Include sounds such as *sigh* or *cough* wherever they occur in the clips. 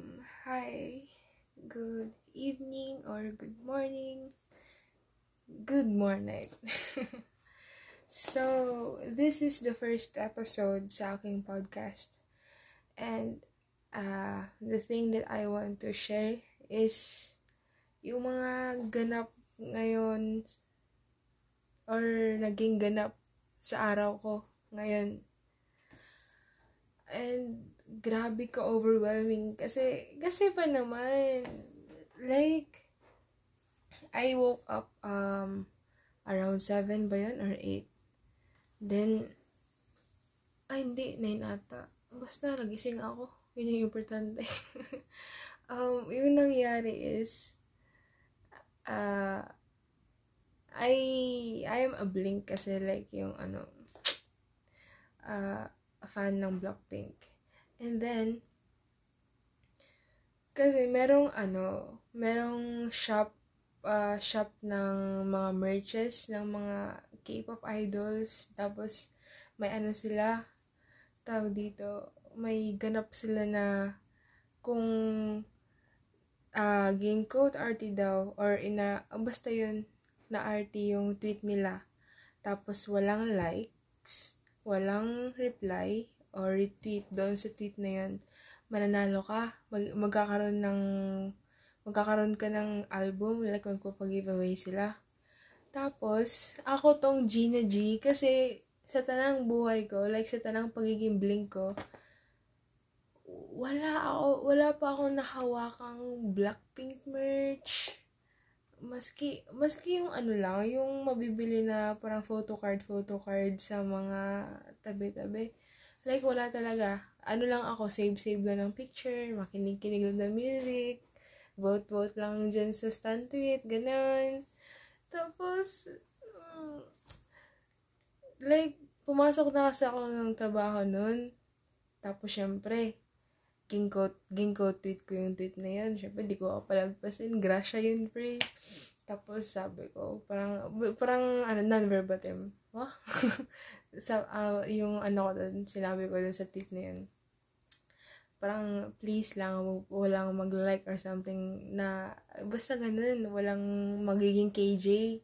Um, hi, good evening or good morning, good morning. *laughs* so, this is the first episode sa aking podcast. And, uh, the thing that I want to share is yung mga ganap ngayon or naging ganap sa araw ko ngayon. And, grabe ka overwhelming. Kasi kasi pa naman like I woke up um around 7 ba yun or 8 then ay hindi 9 ata. Basta nagising ako. Yun yung importante. *laughs* Um yung nangyari is uh I I am a blink kasi like yung ano uh, *tsk* fan ng Blackpink And then, kasi merong ano, merong shop, uh, shop ng mga merches, ng mga K-pop idols. Tapos, may ano sila, tawag dito, may ganap sila na kung uh, game code RT daw, or ina, basta yun, na RT yung tweet nila. Tapos, walang likes, walang reply, or retweet doon sa tweet na yun, mananalo ka. Mag- magkakaroon ng magkakaroon ka ng album, like magpapag-giveaway sila. Tapos, ako tong Gina G, kasi sa tanang buhay ko, like sa tanang pagiging blink ko, wala ako, wala pa ako nahawakang Blackpink merch. Maski, maski yung ano lang, yung mabibili na parang photo card, photo card sa mga tabi-tabi Like, wala talaga. Ano lang ako, save-save lang ng picture, makinig-kinig lang ng music, vote-vote lang dyan sa stand tweet, ganun. Tapos, um, like, pumasok na kasi ako ng trabaho nun. Tapos, syempre, ginko, ginko tweet ko yung tweet na yan. Syempre, di ko ako palagpasin. Grasya yun, pre. Tapos, sabi ko, parang, parang, ano, non-verbatim. Wah? *laughs* sa, uh, yung ano ko doon, sinabi ko doon sa tweet na yun, parang please lang, walang mag-like or something na, basta ganun, walang magiging KJ.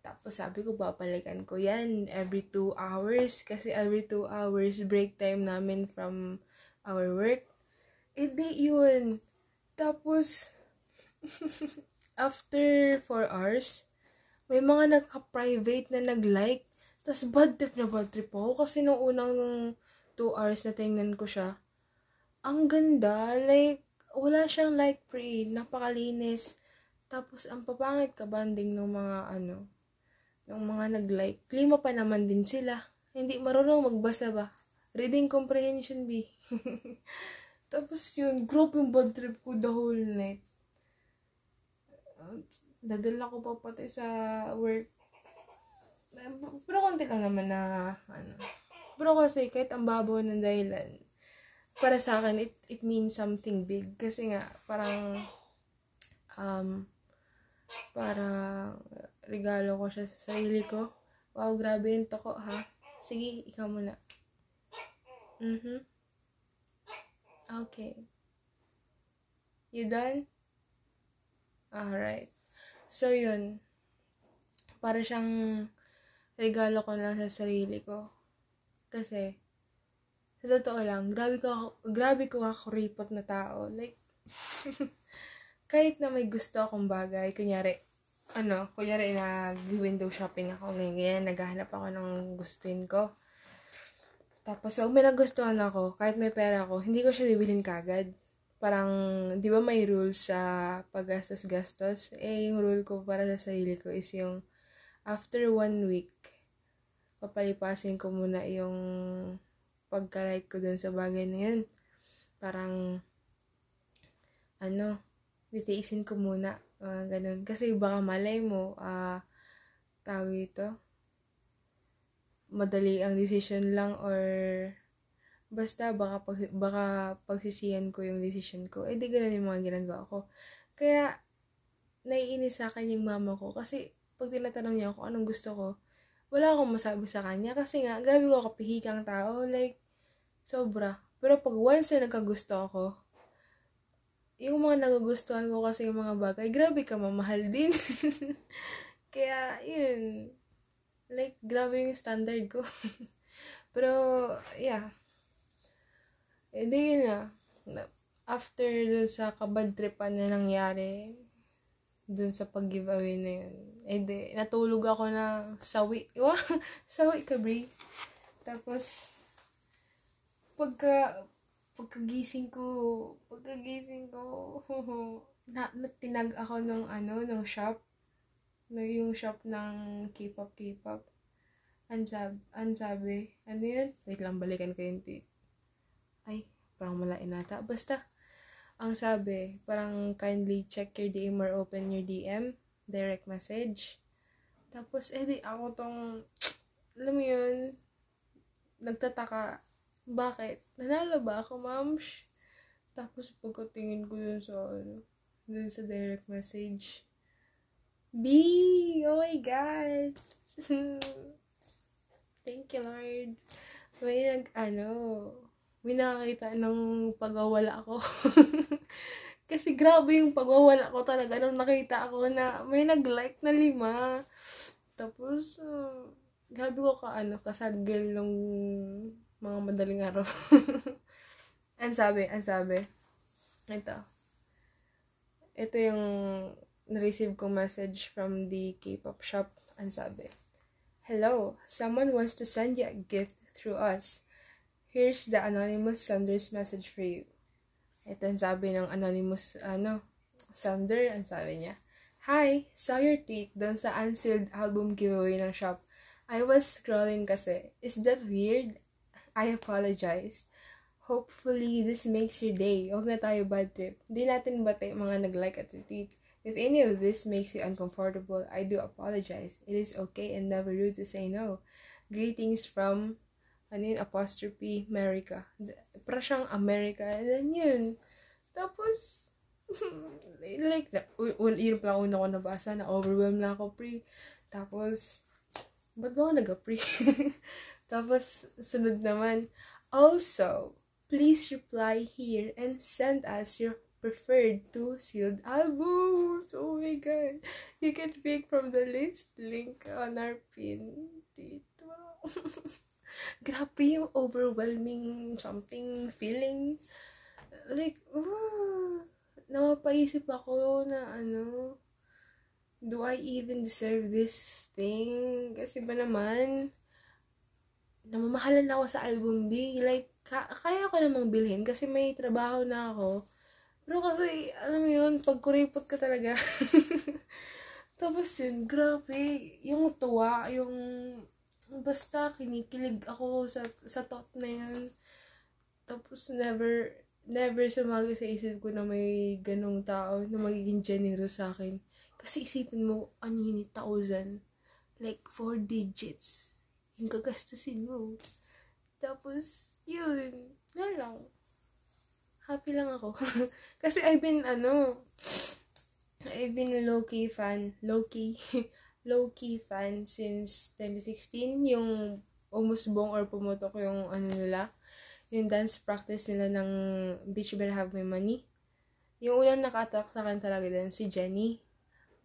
Tapos sabi ko, papalikan ko yan every 2 hours. Kasi every 2 hours, break time namin from our work. Eh di yun. Tapos, *laughs* after 4 hours, may mga nagka-private na nag-like tapos bad trip na bad trip ako kasi nung unang 2 hours na tingnan ko siya, ang ganda, like, wala siyang like pre, napakalinis. Tapos, ang papangit ka banding ng mga ano, ng mga nag-like. Klima pa naman din sila. Hindi marunong magbasa ba? Reading comprehension B. *laughs* Tapos yun, group yung bad trip ko the whole night. Dadala ko pa pati sa work pero konti lang naman na, ano. Pero kasi kahit ang babaw ng dahilan, para sa akin, it, it means something big. Kasi nga, parang, um, para regalo ko siya sa sarili ko. Wow, grabe yung toko, ha? Sige, ikaw muna. Mm-hmm. Okay. You done? Alright. So, yun. Para siyang regalo ko lang sa sarili ko. Kasi, sa totoo lang, grabe ko ako, grabe ko ako ripot na tao. Like, *laughs* kahit na may gusto akong bagay, kunyari, ano, kunyari nag-window shopping ako ngayon, ngayon naghahanap ako ng gustuin ko. Tapos, pag may nagustuhan ako, kahit may pera ako, hindi ko siya bibilin kagad. Parang, di ba may rules sa paggastos-gastos? Eh, yung rule ko para sa sarili ko is yung after one week, papalipasin ko muna yung pagka-like ko dun sa bagay na yun. Parang, ano, titiisin ko muna. Uh, ganun. Kasi baka malay mo, uh, tawag ito, madali ang decision lang or basta baka, pag, baka pagsisiyan ko yung decision ko. Eh, di ganun yung mga ginagawa ko. Kaya, naiinis sa akin yung mama ko kasi pag tinatanong niya ako anong gusto ko, wala akong masabi sa kanya kasi nga, gabi ko kapihikang tao, like, sobra. Pero pag once na nagkagusto ako, yung mga nagugustuhan ko kasi yung mga bagay, grabe ka, mamahal din. *laughs* Kaya, yun. Like, grabe yung standard ko. *laughs* Pero, yeah. Eh, di yun na. After dun sa kabad tripan na nangyari, dun sa pag-giveaway na yun, eh di, natulog ako na sawi. *laughs* Sawi ka, Brie. Tapos, pagka, pagkagising ko, pagkagising ko, *laughs* na, natinag ako nung ano, nung shop. No, yung shop ng K-pop, K-pop. Ansab, ansabi, ano yun? Wait lang, balikan ko yung tweet. Ay, parang malain nata. Basta, ang sabi, parang kindly check your DM or open your DM, direct message. Tapos, edi, ako tong, alam mo yun, nagtataka, bakit? Nanalo ba ako, ma'am? Tapos, pagkatingin ko dun sa, ano, dun sa direct message, B! Oh my God! *laughs* Thank you, Lord. May nag, ano, may nakakita ng pagwawala ko. *laughs* Kasi grabe yung pagwawala ko talaga nung nakita ako na may nag-like na lima. Tapos, uh, grabe ko ka, ano, kasad girl nung mga madaling araw. *laughs* ang sabi, ang sabi. Ito. Ito yung na-receive kong message from the K-pop shop. Ang sabi. Hello, someone wants to send you a gift through us. Here's the anonymous sender's message for you. Ito ang sabi ng anonymous, ano, sender, ang sabi niya. Hi, saw your tweet doon sa unsealed album giveaway ng shop. I was scrolling kasi. Is that weird? I apologize. Hopefully, this makes your day. Huwag na tayo bad trip. Di natin bate mga nag-like at retweet. If any of this makes you uncomfortable, I do apologize. It is okay and never rude to say no. Greetings from, ano yun, apostrophe, America. Para siyang America. And then yun. Tapos, *laughs* like, yun pala una ko nabasa, na-overwhelm na ako pre. Tapos, ba't ba ako nag-pre? *laughs* Tapos, sunod naman, also, please reply here and send us your preferred two sealed albums. Oh my god. You can pick from the list link on our pin dito. *laughs* Grabe yung overwhelming something feeling. Like, uh, napapaisip ako na ano, do I even deserve this thing? Kasi ba naman, namamahalan na ako sa album B. Like, ka- kaya ko namang bilhin kasi may trabaho na ako pero kasi, alam mo yun, pag kuripot ka talaga. *laughs* Tapos yun, grabe, yung tuwa, yung basta kinikilig ako sa, sa thought na yun. Tapos never, never sumagi sa isip ko na may ganong tao na magiging generous sa akin. Kasi isipin mo, ano yun, thousand. Like, four digits. Yung gagastusin mo. Tapos, yun, na lang happy lang ako. *laughs* Kasi I've been, ano, I've been low-key fan, low-key, *laughs* low-key fan since 2016, yung umusbong or pumutok yung, ano nila, yung dance practice nila ng Bitch Better Have My Money. Yung unang naka-attract sa akin talaga din, si Jenny.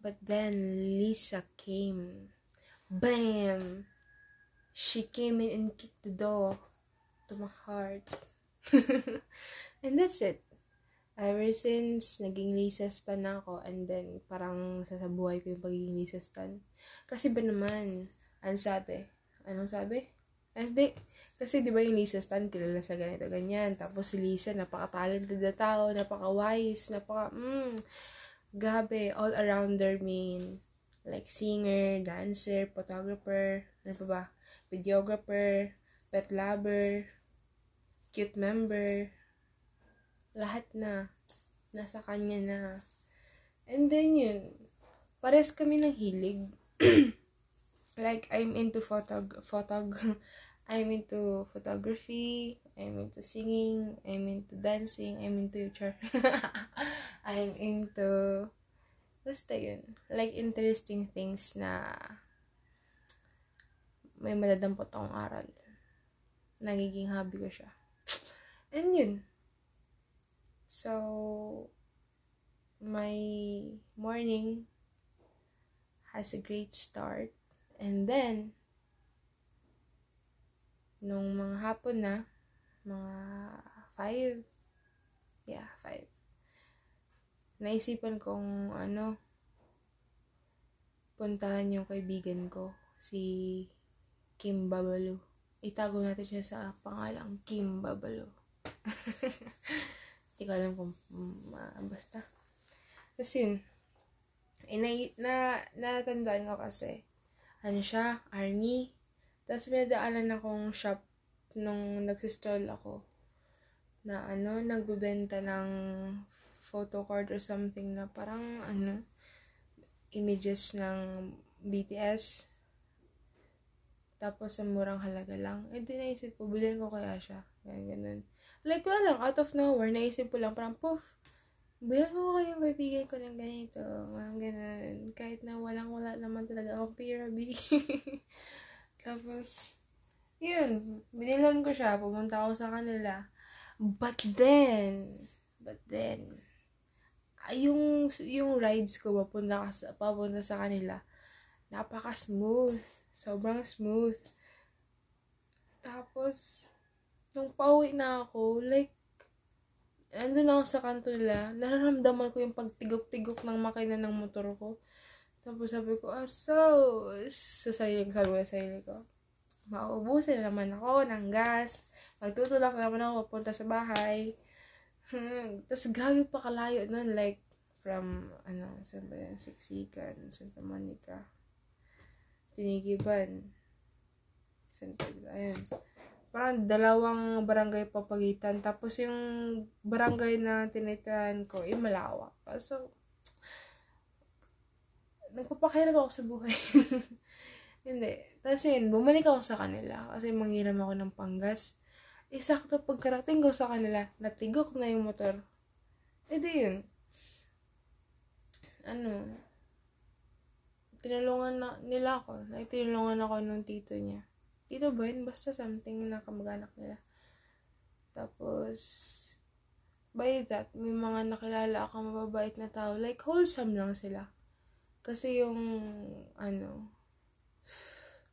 But then, Lisa came. Bam! She came in and kicked the door to my heart. *laughs* And that's it. Ever since, naging Lisa Stan na ako, and then, parang sasabuhay ko yung pagiging Lisa Stan. Kasi ba naman, ang sabi? Anong sabi? As kasi di ba yung Lisa Stan, kilala sa ganito, ganyan. Tapos si Lisa, napaka-talented na tao, napaka-wise, napaka, mm, grabe, all arounder mean. Like singer, dancer, photographer, ano pa ba? Videographer, pet lover, cute member, lahat na nasa kanya na. And then yun, pares kami ng hilig. *clears throat* like, I'm into photog, photog, *laughs* I'm into photography, I'm into singing, I'm into dancing, I'm into char. *laughs* I'm into, basta yun. Like, interesting things na may madadampot akong aral. Nagiging hobby ko siya. And yun, So, my morning has a great start. And then, nung mga hapon na, mga 5, yeah, 5, naisipan kong ano, puntahan yung kaibigan ko, si Kim Babalu. Itago natin siya sa pangalang Kim Babalu. *laughs* Hindi ko alam kung uh, basta. Tapos yun, inay, na, natandaan ko kasi, ano siya, Army. Tapos may daanan akong shop nung nagsistall ako na ano, nagbebenta ng photo card or something na parang ano, images ng BTS. Tapos sa murang halaga lang. Eh, di naisip ko, bilhin ko kaya siya. Ganyan, ganun. Like, wala lang, out of nowhere, naisip ko lang, parang poof, Bilhan ko kayong kaibigan ko ng ganito. Mga ganun. Kahit na walang wala naman talaga akong pera. *laughs* Tapos, yun, binilhan ko siya, pumunta ako sa kanila. But then, but then, yung, yung rides ko papunta, sa, papunta sa kanila, napaka-smooth. Sobrang smooth. Tapos, nung pauwi na ako, like, andun ako sa kanto nila, nararamdaman ko yung pagtigok-tigok ng makina ng motor ko. Tapos sabi ko, ah, so, sa sarili ko, sabi ko sa sarili ko, mauubusin na naman ako ng gas, magtutulak na naman ako papunta sa bahay. Hmm. Tapos grabe pa kalayo nun, like, from, ano, saan ba yan, Siksikan, Santa Monica, Tinigiban, Santa, ayun parang dalawang barangay papagitan. Tapos yung barangay na tinitirahan ko, eh, malawak. So, nagpapakailan ako sa buhay. *laughs* Hindi. Tapos yun, bumalik ako sa kanila kasi manghiram ako ng panggas. Eh, sakto pagkarating ko sa kanila, natigok na yung motor. Eh, di yun. Ano, tinulungan na nila ako. Like, tinulungan ako nung tito niya. Tito yun? Basta something na kamag-anak nila. Tapos, by that, may mga nakilala akong mababait na tao. Like, wholesome lang sila. Kasi yung, ano,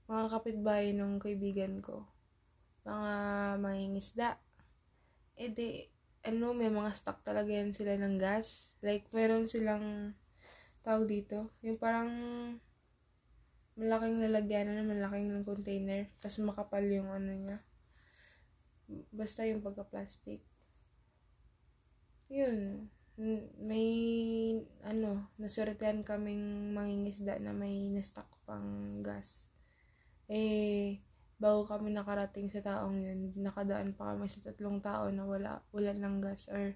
mga kapitbahay ng kaibigan ko, mga mangingisda, eh di, ano, may mga stock talaga yan sila ng gas. Like, meron silang tao dito. Yung parang, malaking lalagyan na malaking container. Tapos makapal yung ano niya. Basta yung pagka-plastic. Yun. May, ano, nasurtehan kaming mangingisda na may nastock pang gas. Eh, bago kami nakarating sa taong yun, nakadaan pa kami sa tatlong tao na wala, wala ng gas or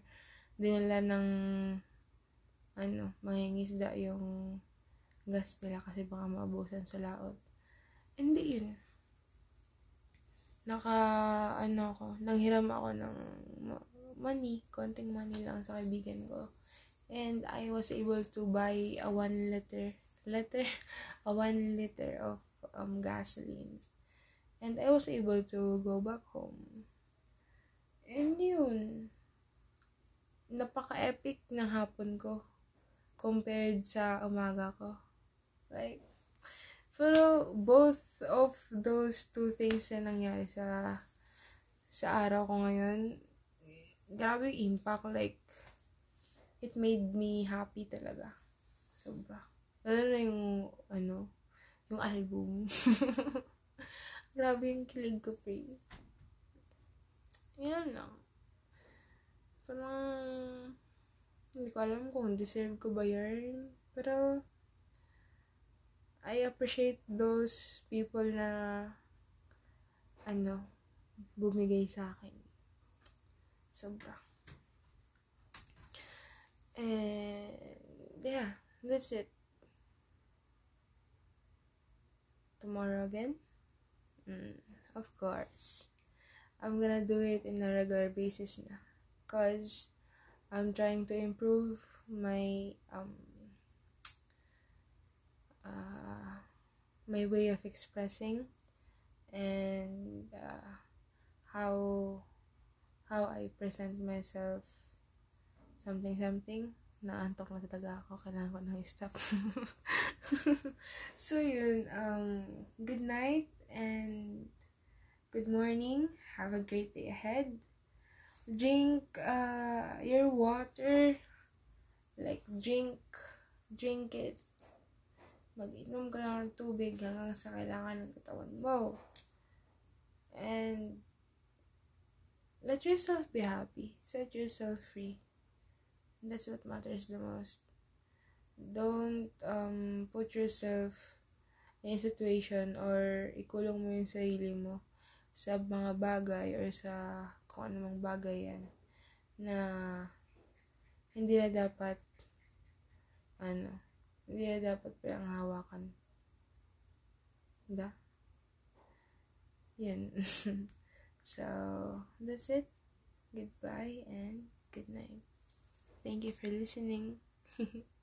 dinala ng ano, mangingisda yung gas nila kasi baka maabusan sa laot. Hindi yun. Naka, ano ako, nanghiram ako ng money, konting money lang sa kaibigan ko. And I was able to buy a one liter, liter, *laughs* a one liter of um, gasoline. And I was able to go back home. And yun, napaka-epic ng hapon ko compared sa umaga ko. Like, pero both of those two things na nangyari sa sa araw ko ngayon, grabe yung impact. Like, it made me happy talaga. Sobra. Lalo na yung, ano, yung album. *laughs* grabe yung kilig ko, pre. Yan lang. Parang, hindi ko alam kung deserve ko ba yan. Pero, I appreciate those people na ano, bumigay sa akin. Sobra. And yeah, that's it. Tomorrow again? Mm, of course. I'm gonna do it in a regular basis na. Cause I'm trying to improve my um uh, my way of expressing and uh, how how I present myself something something naantok na talaga ako. Kailangan ko nang stop. *laughs* so, yun. Um, good night and good morning. Have a great day ahead. Drink uh, your water. Like, drink, drink it. Mag-inom ka lang ng tubig hanggang sa kailangan ng katawan mo. And, let yourself be happy. Set yourself free. That's what matters the most. Don't um, put yourself in a situation or ikulong mo yung sarili mo sa mga bagay or sa kung anumang bagay yan na hindi na dapat ano, hindi dapat palang hawakan. Da? Yan. *laughs* so, that's it. Goodbye and good night. Thank you for listening. *laughs*